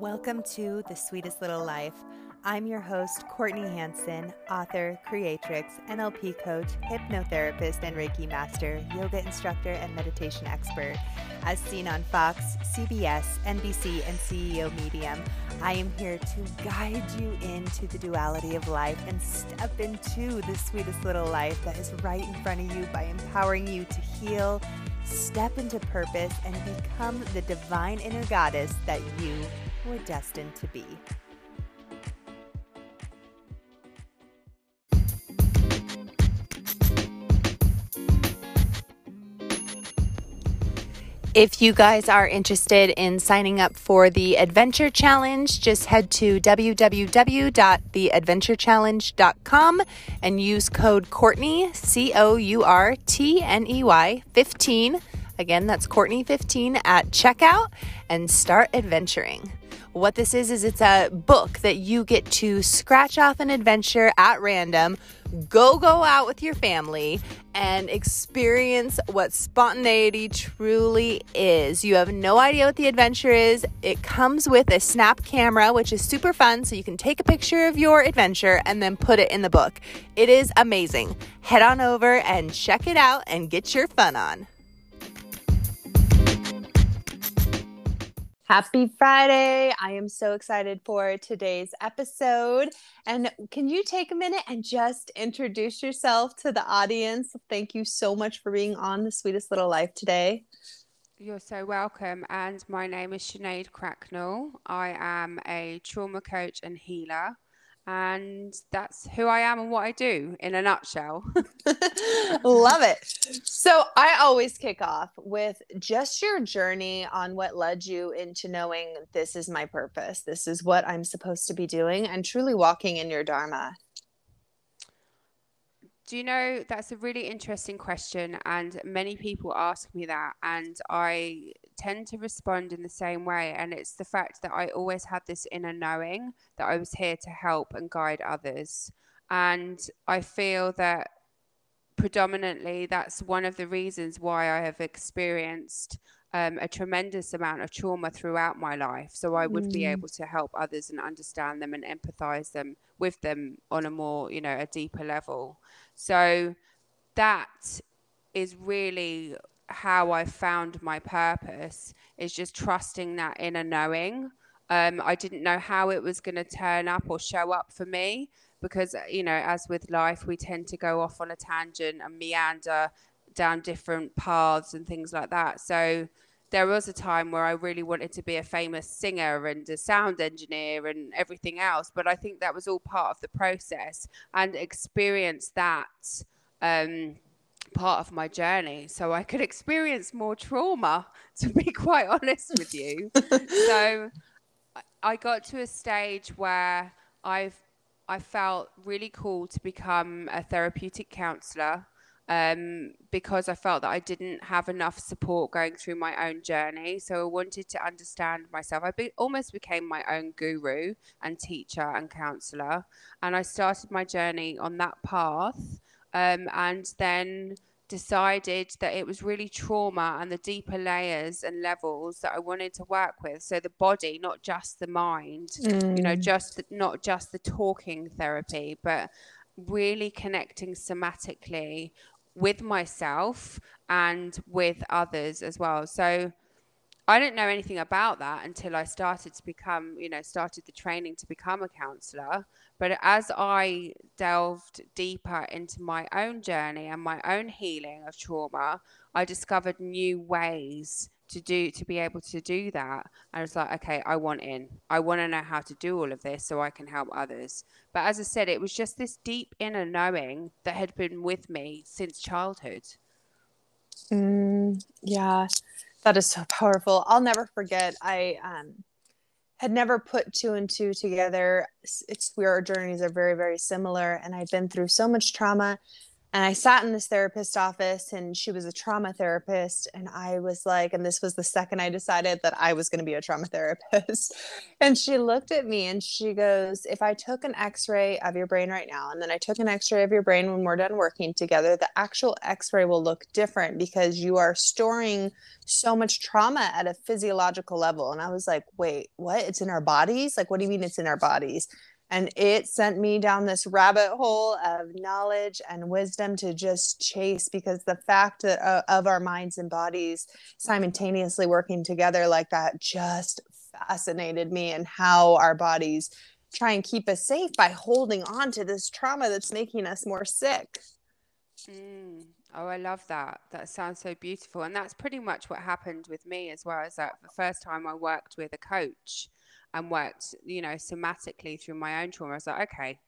Welcome to The Sweetest Little Life. I'm your host, Courtney Hanson, author, creatrix, NLP coach, hypnotherapist, and Reiki master, yoga instructor, and meditation expert. As seen on Fox, CBS, NBC, and CEO Medium, I am here to guide you into the duality of life and step into the sweetest little life that is right in front of you by empowering you to heal, step into purpose, and become the divine inner goddess that you were destined to be. If you guys are interested in signing up for the Adventure Challenge, just head to www.theadventurechallenge.com and use code Courtney, C O U R T N E Y 15. Again, that's Courtney 15 at checkout and start adventuring. What this is, is it's a book that you get to scratch off an adventure at random, go go out with your family, and experience what spontaneity truly is. You have no idea what the adventure is. It comes with a snap camera, which is super fun, so you can take a picture of your adventure and then put it in the book. It is amazing. Head on over and check it out and get your fun on. Happy Friday. I am so excited for today's episode. And can you take a minute and just introduce yourself to the audience? Thank you so much for being on The Sweetest Little Life today. You're so welcome. And my name is Sinead Cracknell. I am a trauma coach and healer and that's who I am and what I do in a nutshell. Love it. So, I always kick off with just your journey on what led you into knowing this is my purpose, this is what I'm supposed to be doing, and truly walking in your Dharma. Do you know that's a really interesting question, and many people ask me that, and I tend to respond in the same way. And it's the fact that I always had this inner knowing that I was here to help and guide others. And I feel that predominantly that's one of the reasons why I have experienced um, a tremendous amount of trauma throughout my life. So I would mm. be able to help others and understand them and empathize them with them on a more, you know, a deeper level. So that is really how I found my purpose is just trusting that inner knowing. Um, I didn't know how it was going to turn up or show up for me because, you know, as with life, we tend to go off on a tangent and meander down different paths and things like that. So there was a time where I really wanted to be a famous singer and a sound engineer and everything else. But I think that was all part of the process and experience that um, part of my journey so I could experience more trauma, to be quite honest with you. so I got to a stage where I've I felt really cool to become a therapeutic counselor um, because I felt that I didn't have enough support going through my own journey. So I wanted to understand myself. I be- almost became my own guru and teacher and counselor. And I started my journey on that path. Um, and then decided that it was really trauma and the deeper layers and levels that I wanted to work with. So the body, not just the mind, mm. you know, mm. just not just the talking therapy, but really connecting somatically with myself and with others as well. So I didn't know anything about that until I started to become, you know, started the training to become a counselor. But as I delved deeper into my own journey and my own healing of trauma, I discovered new ways to do to be able to do that. And it's like okay i want in. I want to know how to do all of this so i can help others. But as i said it was just this deep inner knowing that had been with me since childhood. Mm, yeah that is so powerful. I'll never forget i um, had never put two and two together. It's where our journeys are very very similar and i've been through so much trauma and I sat in this therapist office and she was a trauma therapist and I was like and this was the second I decided that I was going to be a trauma therapist. And she looked at me and she goes if I took an x-ray of your brain right now and then I took an x-ray of your brain when we're done working together the actual x-ray will look different because you are storing so much trauma at a physiological level. And I was like wait what? It's in our bodies? Like what do you mean it's in our bodies and it sent me down this rabbit hole of knowledge and wisdom to just chase because the fact that, uh, of our minds and bodies simultaneously working together like that just fascinated me and how our bodies try and keep us safe by holding on to this trauma that's making us more sick. Mm. Oh, I love that. That sounds so beautiful. And that's pretty much what happened with me as well. Is that the first time I worked with a coach, and worked, you know, somatically through my own trauma. I was like, okay,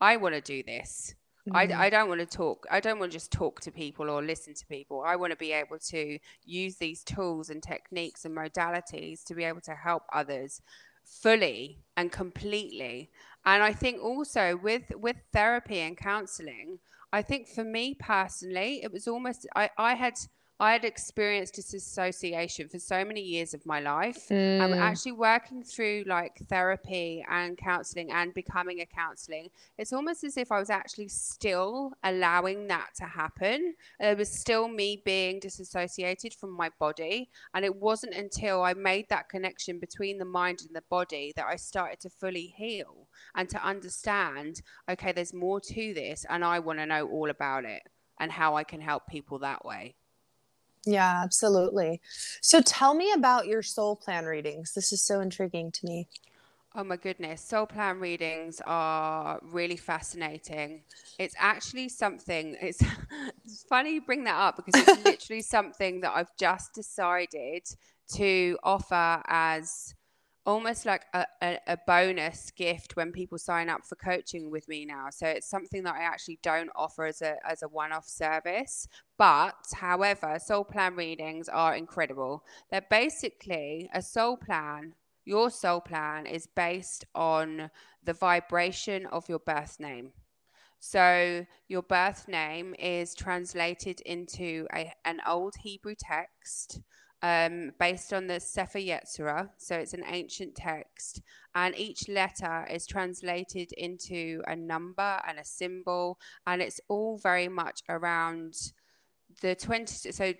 I want to do this. Mm-hmm. I, I don't want to talk. I don't want to just talk to people or listen to people. I want to be able to use these tools and techniques and modalities to be able to help others fully and completely. And I think also with with therapy and counseling, I think for me personally, it was almost I, I had I had experienced disassociation for so many years of my life. Mm. I'm actually working through like therapy and counseling and becoming a counseling. It's almost as if I was actually still allowing that to happen. It was still me being disassociated from my body. And it wasn't until I made that connection between the mind and the body that I started to fully heal and to understand okay, there's more to this, and I want to know all about it and how I can help people that way. Yeah, absolutely. So tell me about your soul plan readings. This is so intriguing to me. Oh my goodness. Soul plan readings are really fascinating. It's actually something, it's, it's funny you bring that up because it's literally something that I've just decided to offer as almost like a, a, a, bonus gift when people sign up for coaching with me now. So it's something that I actually don't offer as a as a one-off service. But however, soul plan readings are incredible. They're basically a soul plan. Your soul plan is based on the vibration of your birth name. So your birth name is translated into a, an old Hebrew text um, based on the Sefer Yetzirah. So it's an ancient text, and each letter is translated into a number and a symbol, and it's all very much around the 20. So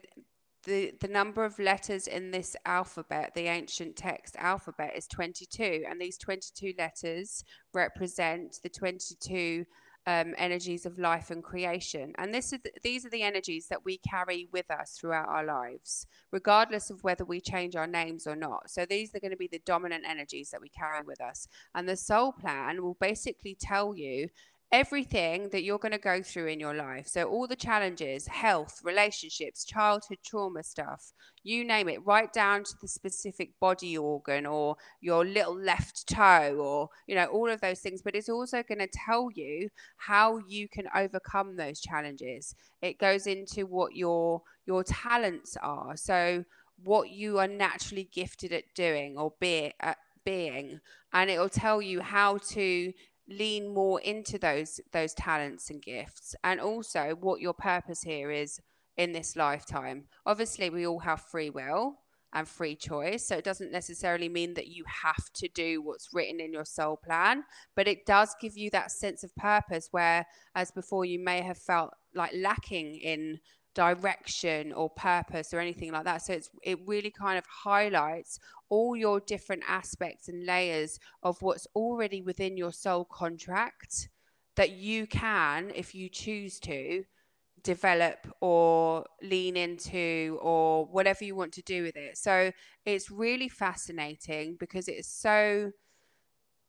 the, the number of letters in this alphabet, the ancient text alphabet, is 22, and these 22 letters represent the 22 um, energies of life and creation. And this is the, these are the energies that we carry with us throughout our lives, regardless of whether we change our names or not. So these are going to be the dominant energies that we carry with us. And the soul plan will basically tell you everything that you're going to go through in your life. So, all the challenges, health, relationships, childhood trauma stuff, you name it, right down to the specific body organ or your little left toe or, you know, all of those things. But it's also going to tell you how you can overcome those challenges. It goes into what your your talents are. So, what you are naturally gifted at doing or be at being and it will tell you how to lean more into those those talents and gifts. And also what your purpose here is in this lifetime. Obviously we all have free will and free choice. So it doesn't necessarily mean that you have to do what's written in your soul plan but it does give you that sense of purpose where as before you may have felt like lacking in direction or purpose or anything like that. So it's it really kind of highlights all your different aspects and layers of what's already within your soul contract that you can, if you choose to, develop or lean into or whatever you want to do with it. So it's really fascinating because it's so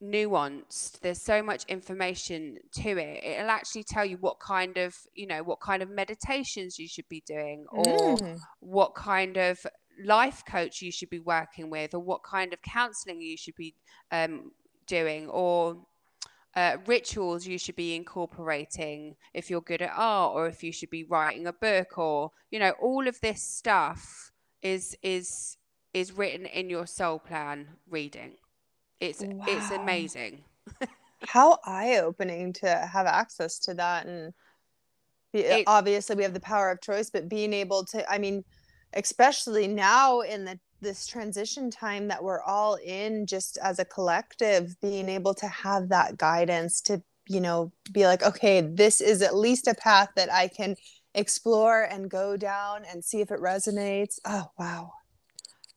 nuanced there's so much information to it it'll actually tell you what kind of you know what kind of meditations you should be doing or mm. what kind of life coach you should be working with or what kind of counseling you should be um, doing or uh, rituals you should be incorporating if you're good at art or if you should be writing a book or you know all of this stuff is is is written in your soul plan reading it's wow. it's amazing. How eye opening to have access to that and uh, it, obviously we have the power of choice but being able to i mean especially now in the this transition time that we're all in just as a collective being able to have that guidance to you know be like okay this is at least a path that i can explore and go down and see if it resonates oh wow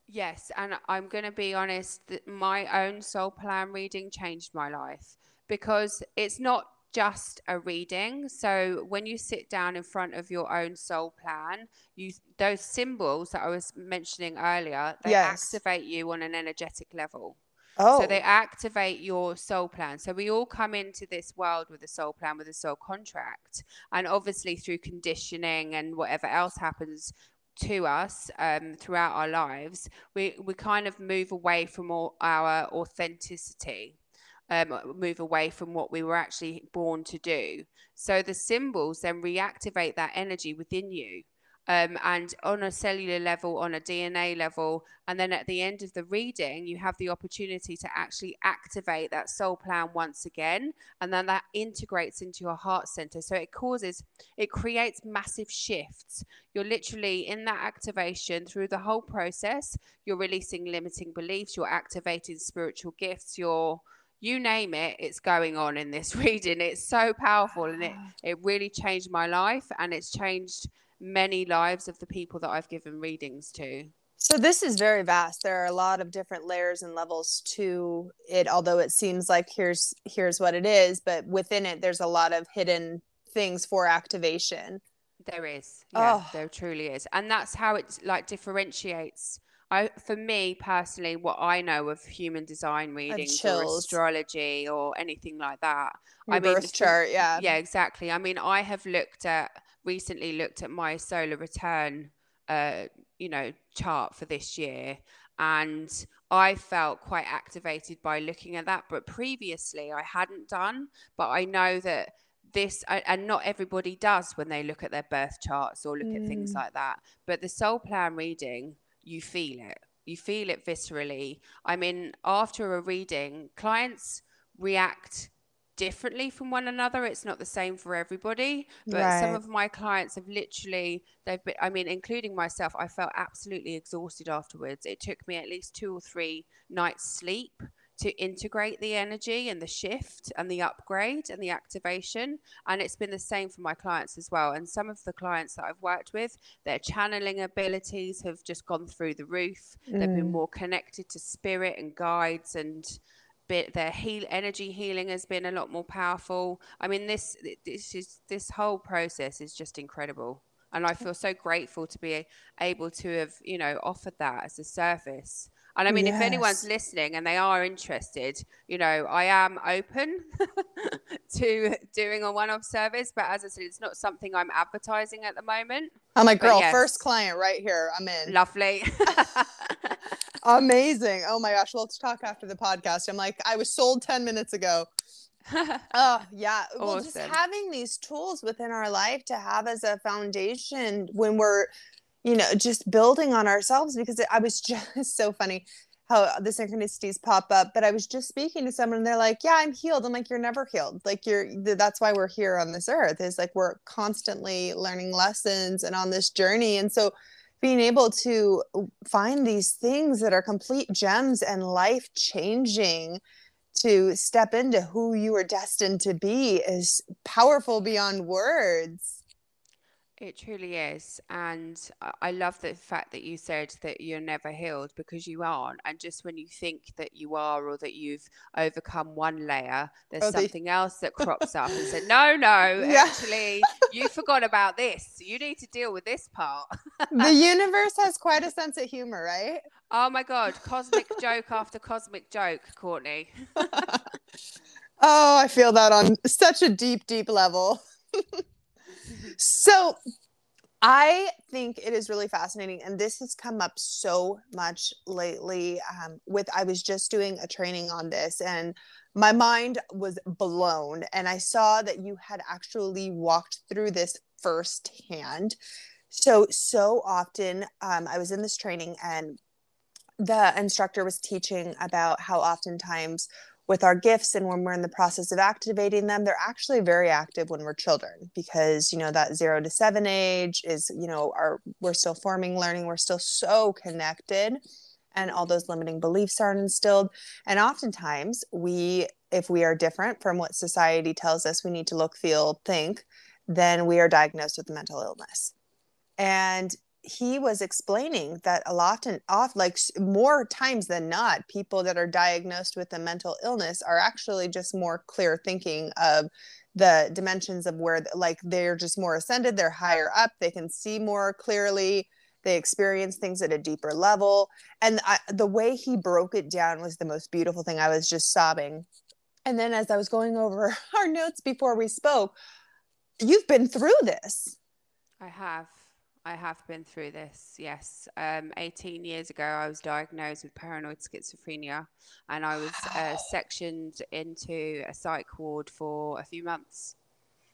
yes and i'm going to be honest my own soul plan reading changed my life because it's not just a reading. So when you sit down in front of your own soul plan, you those symbols that I was mentioning earlier, they yes. activate you on an energetic level. Oh. So they oh. activate your soul plan. So we all come into this world with a soul plan, with a soul contract. And obviously through conditioning and whatever else happens to us um, throughout our lives, we, we kind of move away from all our authenticity um, move away from what we were actually born to do. So the symbols then reactivate that energy within you. Um, and on a cellular level, on a DNA level, and then at the end of the reading, you have the opportunity to actually activate that soul plan once again, and then that integrates into your heart center. So it causes, it creates massive shifts. You're literally in that activation through the whole process. You're releasing limiting beliefs. You're activating spiritual gifts. You're you name it, it's going on in this reading. It's so powerful and it, it really changed my life and it's changed many lives of the people that I've given readings to. So this is very vast. There are a lot of different layers and levels to it, although it seems like here's here's what it is, but within it there's a lot of hidden things for activation. There is. Yeah, oh. there truly is. And that's how it like differentiates I, for me personally, what I know of human design readings or astrology or anything like that, Your I mean, birth chart, yeah, yeah, exactly. I mean, I have looked at recently looked at my solar return, uh, you know, chart for this year, and I felt quite activated by looking at that. But previously, I hadn't done. But I know that this and not everybody does when they look at their birth charts or look mm. at things mm. like that but the soul plan reading you feel it. You feel it viscerally. I mean, after a reading, clients react differently from one another. It's not the same for everybody, but right. some of my clients have literally they've been I mean including myself, I felt absolutely exhausted afterwards. It took me at least 2 or 3 nights sleep to integrate the energy and the shift and the upgrade and the activation. And it's been the same for my clients as well. And some of the clients that I've worked with, their channeling abilities have just gone through the roof. Mm. They've been mm. more connected to spirit and guides and bit their heal energy healing has been a lot more powerful. I mean this this is this whole process is just incredible. And I feel so grateful to be able to have, you know, offered that as a service and I mean, yes. if anyone's listening and they are interested, you know, I am open to doing a one off service. But as I said, it's not something I'm advertising at the moment. I'm like, girl, yes. first client right here. I'm in. Lovely. Amazing. Oh my gosh. Let's talk after the podcast. I'm like, I was sold 10 minutes ago. oh yeah awesome. well just having these tools within our life to have as a foundation when we're you know, just building on ourselves because it, I was just so funny how the synchronicities pop up. But I was just speaking to someone and they're like, Yeah, I'm healed. I'm like, You're never healed. Like, you're that's why we're here on this earth is like we're constantly learning lessons and on this journey. And so being able to find these things that are complete gems and life changing to step into who you are destined to be is powerful beyond words. It truly is. And I love the fact that you said that you're never healed because you aren't. And just when you think that you are or that you've overcome one layer, there's oh, something else that crops up and said, no, no, yeah. actually, you forgot about this. You need to deal with this part. the universe has quite a sense of humor, right? Oh my God. Cosmic joke after cosmic joke, Courtney. oh, I feel that on such a deep, deep level so I think it is really fascinating, and this has come up so much lately. Um, with I was just doing a training on this, and my mind was blown. And I saw that you had actually walked through this firsthand. So so often, um, I was in this training, and the instructor was teaching about how oftentimes with our gifts and when we're in the process of activating them they're actually very active when we're children because you know that 0 to 7 age is you know our we're still forming learning we're still so connected and all those limiting beliefs aren't instilled. And oftentimes we if we are different from what society tells us we need to look feel think then we are diagnosed with a mental illness. And he was explaining that a lot and off like more times than not people that are diagnosed with a mental illness are actually just more clear thinking of the dimensions of where like they're just more ascended they're higher up they can see more clearly they experience things at a deeper level. And I, the way he broke it down was the most beautiful thing. I was just sobbing. And then as i was going over our notes before we spoke you've been through this. I have I have been through this, yes. Um, 18 years ago, I was diagnosed with paranoid schizophrenia and I was uh, sectioned into a psych ward for a few months.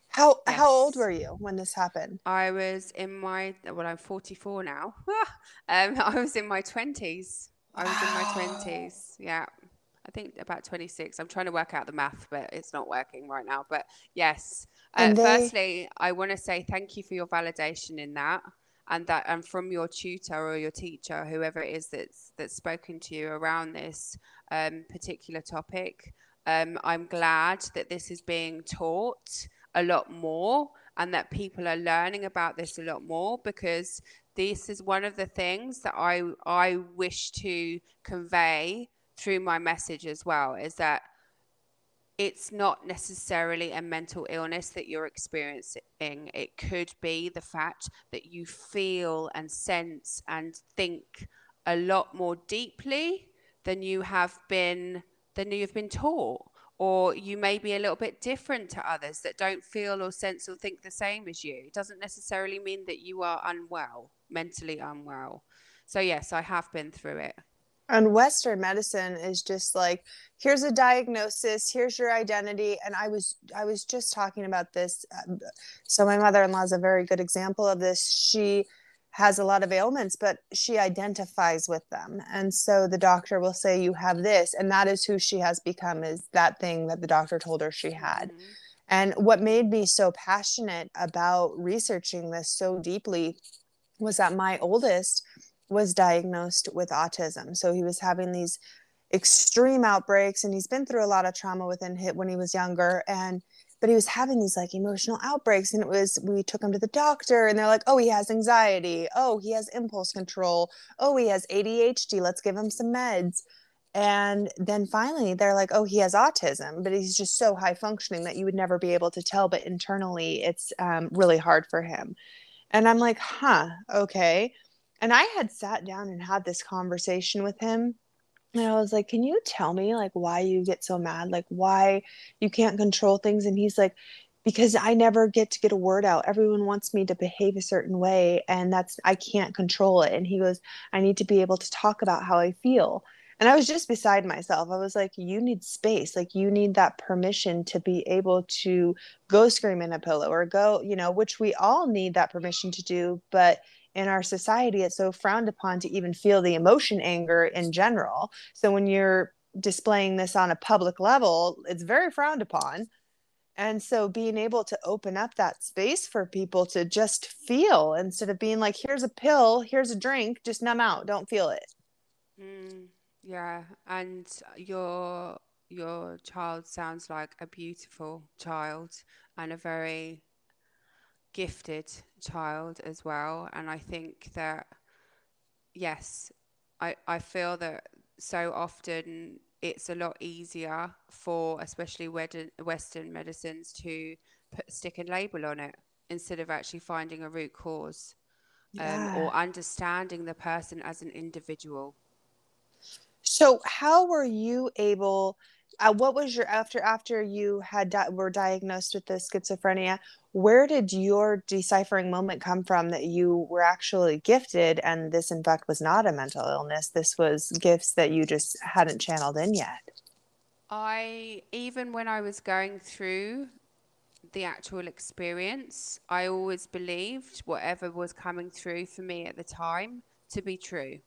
How, yes. how old were you when this happened? I was in my, well, I'm 44 now. um, I was in my 20s. I was in my 20s, yeah. I think about 26. I'm trying to work out the math, but it's not working right now. But yes, uh, they... firstly, I want to say thank you for your validation in that and that and from your tutor or your teacher whoever it is that's that's spoken to you around this um, particular topic um, i'm glad that this is being taught a lot more and that people are learning about this a lot more because this is one of the things that i i wish to convey through my message as well is that it's not necessarily a mental illness that you're experiencing. It could be the fact that you feel and sense and think a lot more deeply than you have been than you've been taught or you may be a little bit different to others that don't feel or sense or think the same as you. It doesn't necessarily mean that you are unwell, mentally unwell. So yes, I have been through it and western medicine is just like here's a diagnosis here's your identity. And i was i was just talking about this um, so my mother-in-law is a very good example of this. She has a lot of ailments but she identifies with them. And so the doctor will say you have this and that is who she has become is that thing that the doctor told her she had. Mm-hmm. and what made me so passionate about researching this so deeply was that my oldest was diagnosed with autism. So he was having these extreme outbreaks and he's been through a lot of trauma within hit when he was younger and but he was having these like emotional outbreaks and it was we took him to the doctor and they're like oh he has anxiety. Oh he has impulse control. Oh he has ADHD let's give him some meds. And then finally they're like oh he has autism but he's just so high functioning that you would never be able to tell but internally it's um, really hard for him. And i'm like huh okay and I had sat down and had this conversation with him. And I was like, Can you tell me, like, why you get so mad? Like, why you can't control things? And he's like, Because I never get to get a word out. Everyone wants me to behave a certain way, and that's, I can't control it. And he goes, I need to be able to talk about how I feel. And I was just beside myself. I was like, You need space. Like, you need that permission to be able to go scream in a pillow or go, you know, which we all need that permission to do. But in our society it's so frowned upon to even feel the emotion anger in general. So when you're displaying this on a public level it's very frowned upon. And so being able to open up that space for people to just feel instead of being like here's a pill here's a drink just numb out don't feel it. Mm, yeah and your your child sounds like a beautiful child and a very gifted child as well. And I think that, yes, I, I feel that so often it's a lot easier for especially Western medicines to put stick and label on it instead of actually finding a root cause um, or understanding the person as an individual. So, how were you able? Uh, what was your after after you had di- were diagnosed with the schizophrenia? where did your deciphering moment come from that you were actually gifted and this in fact was not a mental illness this was gifts that you just hadn't channeled in yet i even when i was going through the actual experience i always believed whatever was coming through for me at the time to be true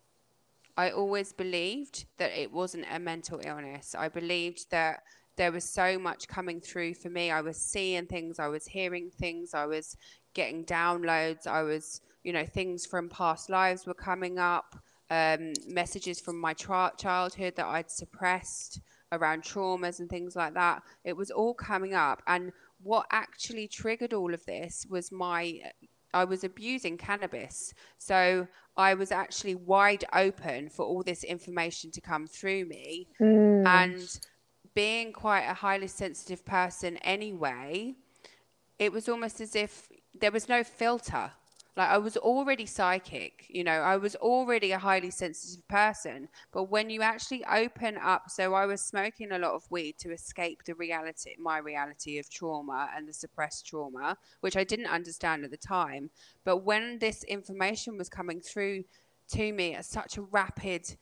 I always believed that it wasn't a mental illness. I believed that there was so much coming through for me. I was seeing things, I was hearing things, I was getting downloads, I was, you know, things from past lives were coming up, um, messages from my tra- childhood that I'd suppressed around traumas and things like that. It was all coming up. And what actually triggered all of this was my I was abusing cannabis. So I was actually wide open for all this information to come through me. Mm. And being quite a highly sensitive person anyway, it was almost as if there was no filter. Like I was already psychic, you know, I was already a highly sensitive person. But when you actually open up, so I was smoking a lot of weed to escape the reality, my reality of trauma and the suppressed trauma, which I didn't understand at the time. But when this information was coming through to me at such a rapid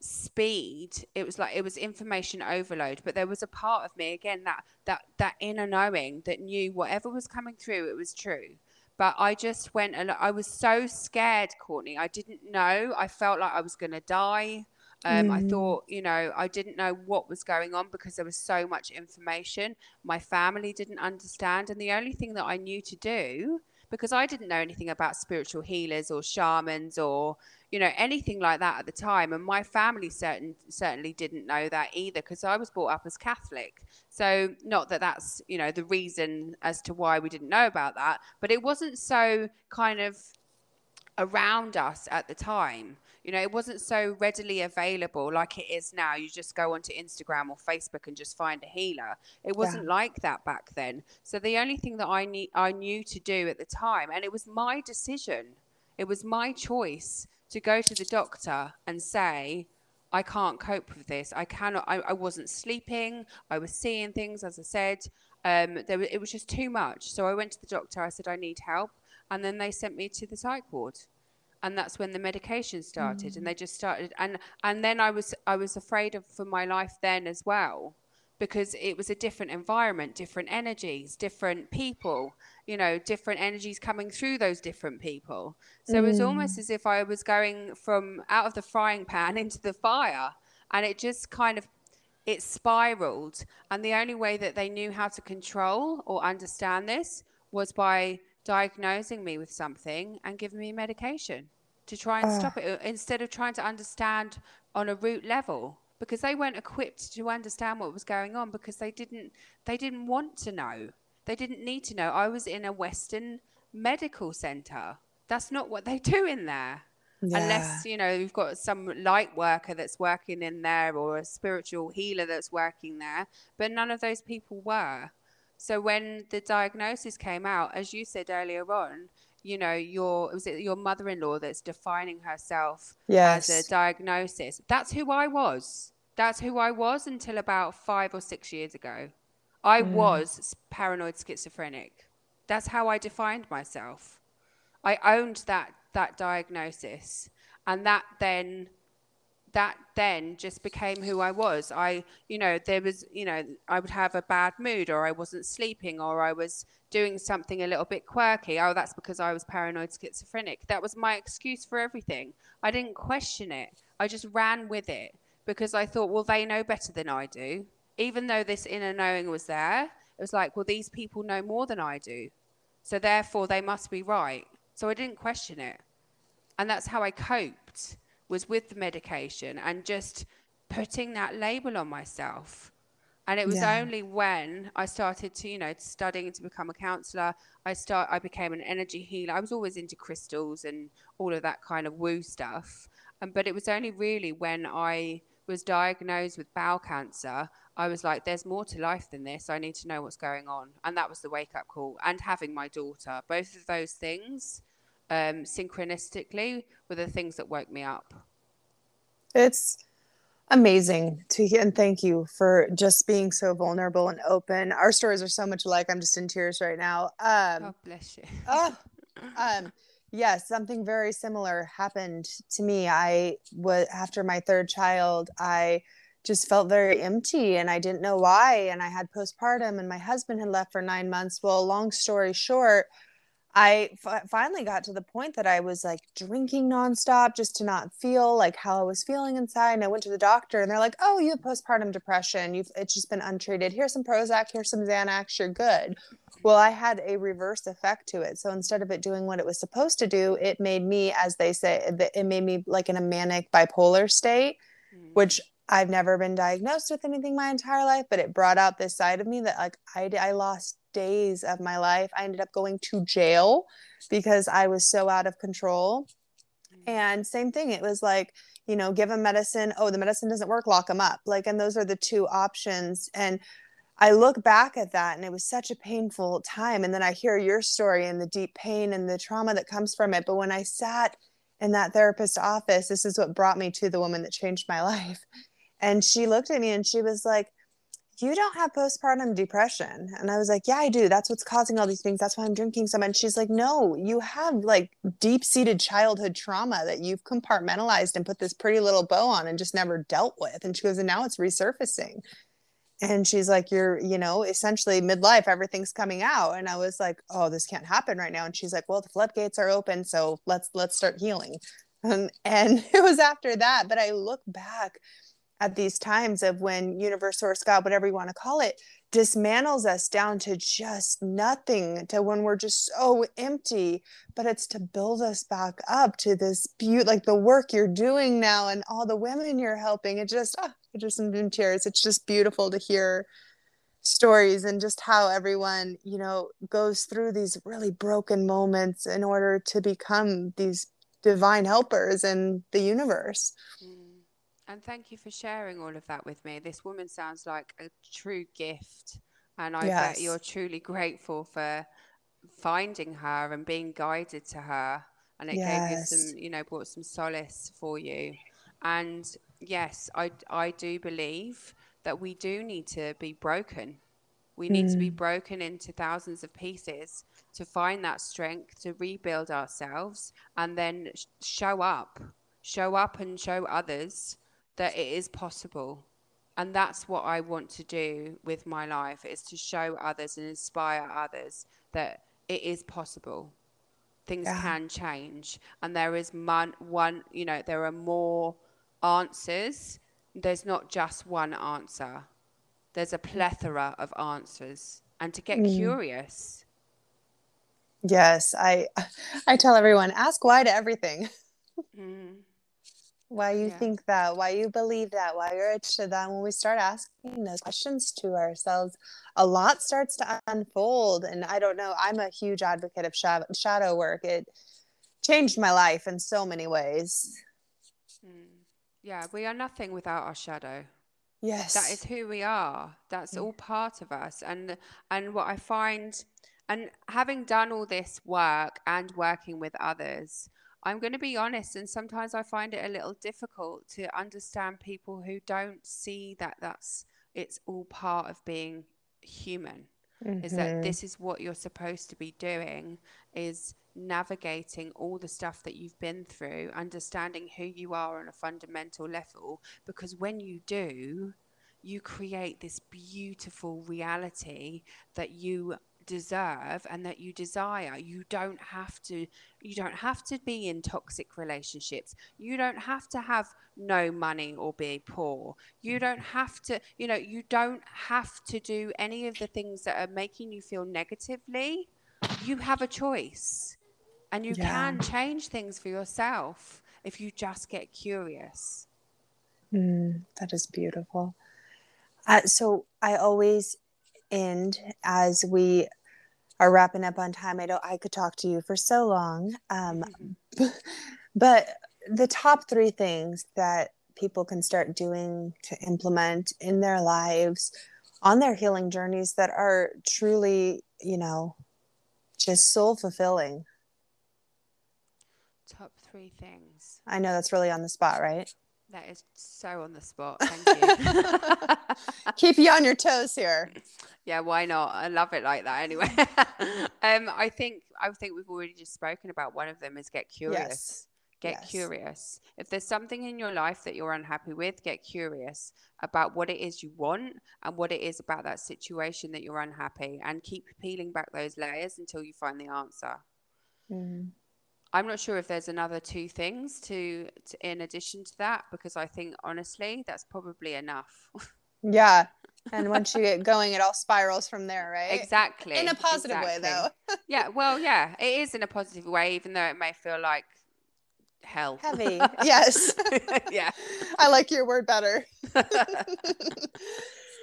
speed it was like it was information overload but there was a part of me again that that that inner knowing that knew whatever was coming through it was true but I just went and I was so scared, Courtney. I didn't know. I felt like I was going to die. Um, mm. I thought, you know, I didn't know what was going on because there was so much information. My family didn't understand. And the only thing that I knew to do, because I didn't know anything about spiritual healers or shamans or, you know, anything like that at the time. And my family certain, certainly didn't know that either because I was brought up as Catholic. So, not that that's, you know, the reason as to why we didn't know about that, but it wasn't so kind of around us at the time. You know, it wasn't so readily available like it is now. You just go onto Instagram or Facebook and just find a healer. It wasn't yeah. like that back then. So the only thing that I need I knew to do at the time, and it was my decision. It was my choice to go to the doctor and say, I can't cope with this. I cannot. I, I wasn't sleeping. I was seeing things, as I said. Um, there, it was just too much. So I went to the doctor. I said I need help, and then they sent me to the psych ward, and that's when the medication started. Mm. And they just started, and and then I was I was afraid of for my life then as well, because it was a different environment, different energies, different people you know, different energies coming through those different people. So mm. it was almost mm. as if I was going from out of the frying pan into the fire. And it just kind of it spiraled. And the only way that they knew how to control or understand this was by diagnosing me with something and giving me medication to try and uh. stop it instead of trying to understand on a root level because they weren't equipped to understand what was going on because they didn't they didn't want to know they didn't need to know. I was in a Western medical center. That's not what they do in there. Yeah. Unless, you know, you've got some light worker that's working in there or a spiritual healer that's working there. But none of those people were. So when the diagnosis came out, as you said earlier on, you know, your was it your mother in law that's defining herself yes. as a diagnosis. That's who I was. That's who I was until about five or six years ago. I mm. was paranoid schizophrenic. That's how I defined myself. I owned that that diagnosis, and that then that then just became who I was. I, you know, there was, you know, I would have a bad mood, or I wasn't sleeping, or I was doing something a little bit quirky. Oh, that's because I was paranoid schizophrenic. That was my excuse for everything. I didn't question it. I just ran with it because I thought, well, they know better than I do even though this inner knowing was there, it was like, well, these people know more than I do. So therefore, they must be right. So I didn't question it. And that's how I coped was with the medication and just putting that label on myself. And it was yeah. only when I started to, you know, studying to become a counselor, I start I became an energy healer. I was always into crystals and all of that kind of woo stuff. Um, but it was only really when I was diagnosed with bowel cancer, I was like, there's more to life than this. I need to know what's going on. And that was the wake up call. And having my daughter, both of those things um, synchronistically were the things that woke me up. It's amazing to hear. And thank you for just being so vulnerable and open. Our stories are so much alike. I'm just in tears right now. Um, God bless you. oh, um, yes, something very similar happened to me. I was, after my third child, I, just felt very empty and I didn't know why. And I had postpartum and my husband had left for nine months. Well, long story short, I f- finally got to the point that I was like drinking nonstop just to not feel like how I was feeling inside. And I went to the doctor and they're like, "Oh, you have postpartum depression. You've it's just been untreated. Here's some Prozac. Here's some Xanax. You're good." Well, I had a reverse effect to it. So instead of it doing what it was supposed to do, it made me, as they say, it made me like in a manic bipolar state, mm-hmm. which I've never been diagnosed with anything my entire life, but it brought out this side of me that like I, I lost days of my life. I ended up going to jail because I was so out of control. And same thing, it was like, you know, give them medicine. Oh, the medicine doesn't work, lock them up. Like, and those are the two options. And I look back at that and it was such a painful time. And then I hear your story and the deep pain and the trauma that comes from it. But when I sat in that therapist's office, this is what brought me to the woman that changed my life. And she looked at me and she was like, you don't have postpartum depression. And I was like, yeah, I do. That's what's causing all these things. That's why I'm drinking so much. She's like, no, you have like deep seated childhood trauma that you've compartmentalized and put this pretty little bow on and just never dealt with. And she goes, and now it's resurfacing. And she's like, you're, you know, essentially midlife, everything's coming out. And I was like, oh, this can't happen right now. And she's like, well, the floodgates are open. So let's, let's start healing. Um, and it was after that. But I look back at these times of when universe or God, whatever you want to call it, dismantles us down to just nothing, to when we're just so empty. But it's to build us back up to this beauty, like the work you're doing now and all the women you're helping. It just, oh, it just in tears. It's just beautiful to hear stories and just how everyone, you know, goes through these really broken moments in order to become these divine helpers in the universe. Mm. And thank you for sharing all of that with me. This woman sounds like a true gift. And I yes. bet you're truly grateful for finding her and being guided to her. And it yes. gave you some, you know, brought some solace for you. And yes, I, I do believe that we do need to be broken. We need mm. to be mm. broken into thousands of pieces to find that strength to rebuild ourselves and then show up, show up and show others that it is possible. And that's what I want to do with my life is to show others and inspire others that it is possible. Things yeah. can change. And there is one, one, you know, there are more answers. There's not just one answer. There's a plethora of answers. And to get mm. curious. Yes, I I tell everyone ask why to everything. Mm why you yeah. think that, why you believe that, why you're interested that. When we start asking those questions to ourselves, a lot starts to unfold. And I don't know, I'm a huge advocate of shadow work. It changed my life in so many ways. Mm. Yeah, we are nothing without our shadow. Yes. That is who we are. That's all part of us. And and what I find and having done all this work and working with others, I'm going to be honest, and sometimes I find it a little difficult to understand people who don't see that that's it's all part of being human. Mm-hmm. Is that mm-hmm. this is what you're supposed to be doing? Is navigating all the stuff that you've been through, understanding who you are on a fundamental level. Because when you do, you create this beautiful reality that you deserve and that you desire. You don't have to you don't have to be in toxic relationships. You don't have to have no money or be poor. You don't have to you know you don't have to do any of the things that are making you feel negatively. You have a choice and you yeah. can change things for yourself if you just get curious. Mm, that is beautiful. Uh, so i always end as we are wrapping up on time. I don't. I could talk to you for so long. Um, mm-hmm. but the top three things that people can start doing to implement in their lives on their healing journeys that are truly, you know, just soul fulfilling. Top three things. I know that's really on the spot, right? That is so on the spot. Thank you. Keep you on your toes here. Yeah, why not? I love it like that anyway. um, I think I think we've already just spoken about one of them is get curious. Yes. Get yes. curious. If there's something in your life that you're unhappy with, get curious about what it is you want and what it is about that situation that you're unhappy and keep peeling back those layers until you find the answer. Mm. I'm not sure if there's another two things to, to in addition to that because I think honestly that's probably enough. yeah. And once you get going, it all spirals from there, right? Exactly. In a positive exactly. way, though. yeah. Well, yeah, it is in a positive way, even though it may feel like hell. Heavy. yes. yeah. I like your word better.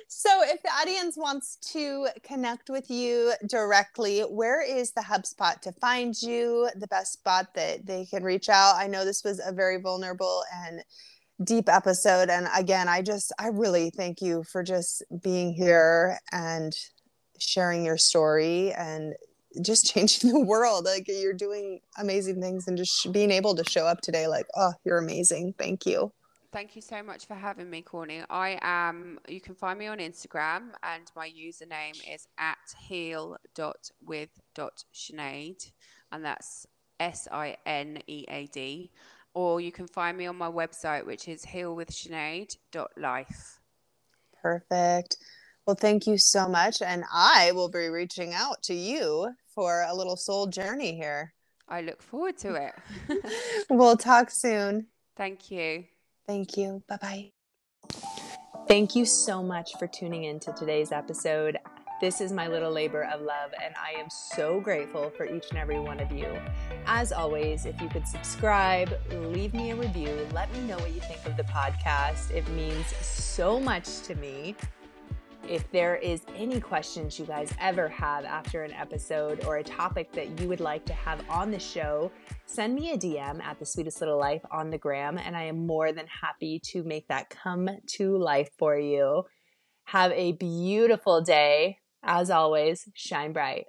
so, if the audience wants to connect with you directly, where is the hub spot to find you? The best spot that they can reach out? I know this was a very vulnerable and deep episode. And again, I just, I really thank you for just being here and sharing your story and just changing the world. Like you're doing amazing things and just being able to show up today, like, oh, you're amazing. Thank you. Thank you so much for having me, Courtney. I am, you can find me on Instagram and my username is at heal.with.sinead and that's S I N E A D. Or you can find me on my website, which is healwithsinead.life. Perfect. Well, thank you so much. And I will be reaching out to you for a little soul journey here. I look forward to it. we'll talk soon. Thank you. Thank you. Bye bye. Thank you so much for tuning in to today's episode. This is my little labor of love, and I am so grateful for each and every one of you. As always, if you could subscribe, leave me a review, let me know what you think of the podcast. It means so much to me. If there is any questions you guys ever have after an episode or a topic that you would like to have on the show, send me a DM at the sweetest little life on the gram, and I am more than happy to make that come to life for you. Have a beautiful day. As always, shine bright.